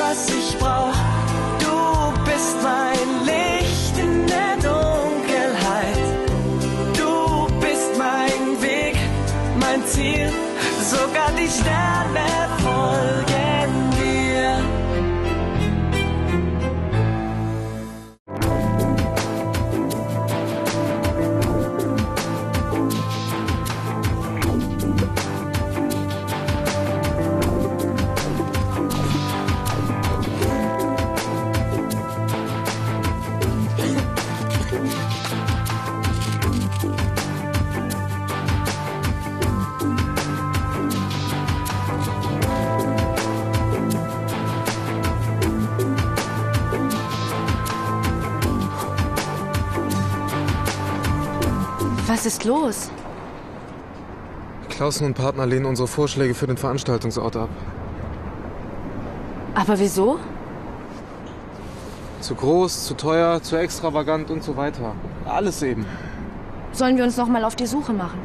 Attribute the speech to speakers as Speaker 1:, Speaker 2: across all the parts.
Speaker 1: was ich brauch. Du bist mein Licht in der Dunkelheit. Du bist mein Weg, mein Ziel, sogar die Sterne.
Speaker 2: Was ist los?
Speaker 3: Klausen und Partner lehnen unsere Vorschläge für den Veranstaltungsort ab.
Speaker 2: Aber wieso?
Speaker 3: Zu groß, zu teuer, zu extravagant und so weiter. Alles eben.
Speaker 2: Sollen wir uns noch mal auf die Suche machen?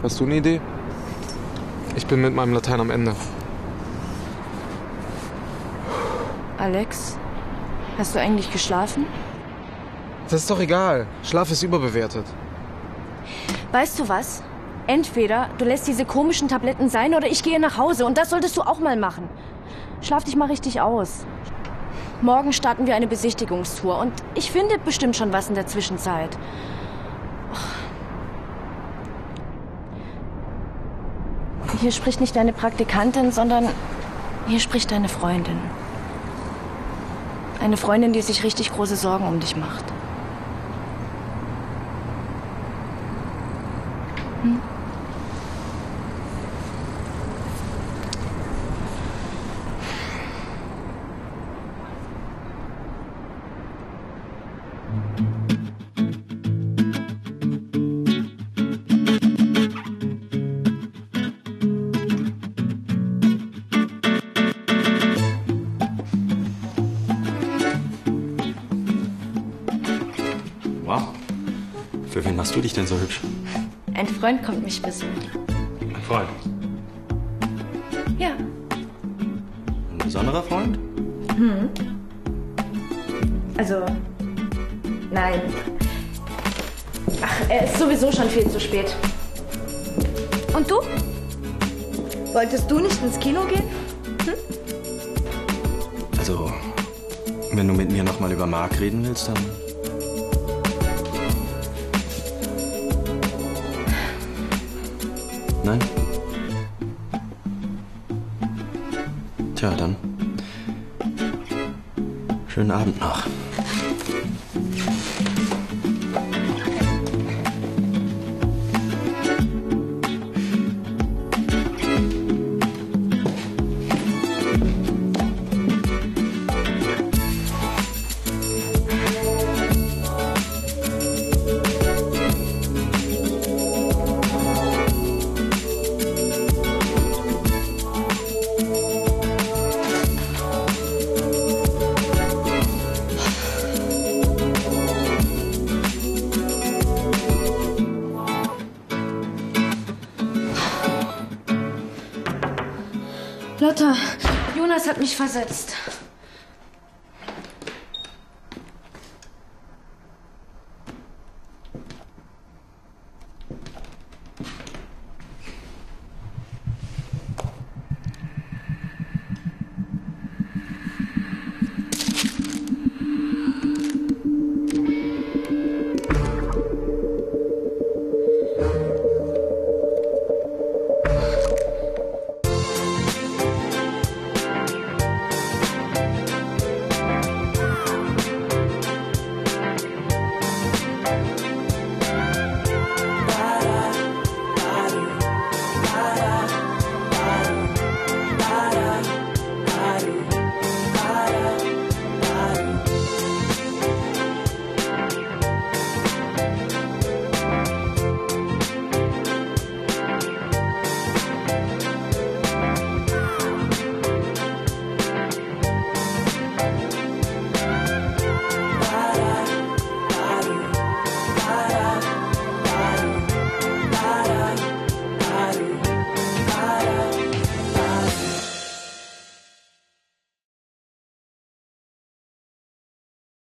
Speaker 3: Hast du eine Idee? Ich bin mit meinem Latein am Ende.
Speaker 2: Alex, hast du eigentlich geschlafen?
Speaker 3: Das ist doch egal. Schlaf ist überbewertet.
Speaker 2: Weißt du was? Entweder du lässt diese komischen Tabletten sein oder ich gehe nach Hause und das solltest du auch mal machen. Schlaf dich mal richtig aus. Morgen starten wir eine Besichtigungstour und ich finde bestimmt schon was in der Zwischenzeit. Hier spricht nicht deine Praktikantin, sondern hier spricht deine Freundin. Eine Freundin, die sich richtig große Sorgen um dich macht.
Speaker 4: Für wen machst du dich denn so hübsch?
Speaker 2: Ein Freund kommt mich besuchen. Ein
Speaker 4: Freund.
Speaker 2: Ja.
Speaker 4: Ein besonderer Freund?
Speaker 2: Also, nein. Ach, er ist sowieso schon viel zu spät. Und du? Wolltest du nicht ins Kino gehen?
Speaker 4: Also, wenn du mit mir noch mal über Marc reden willst, dann. Nein? Tja, dann. Schönen Abend noch.
Speaker 2: Lotta, Jonas hat mich versetzt.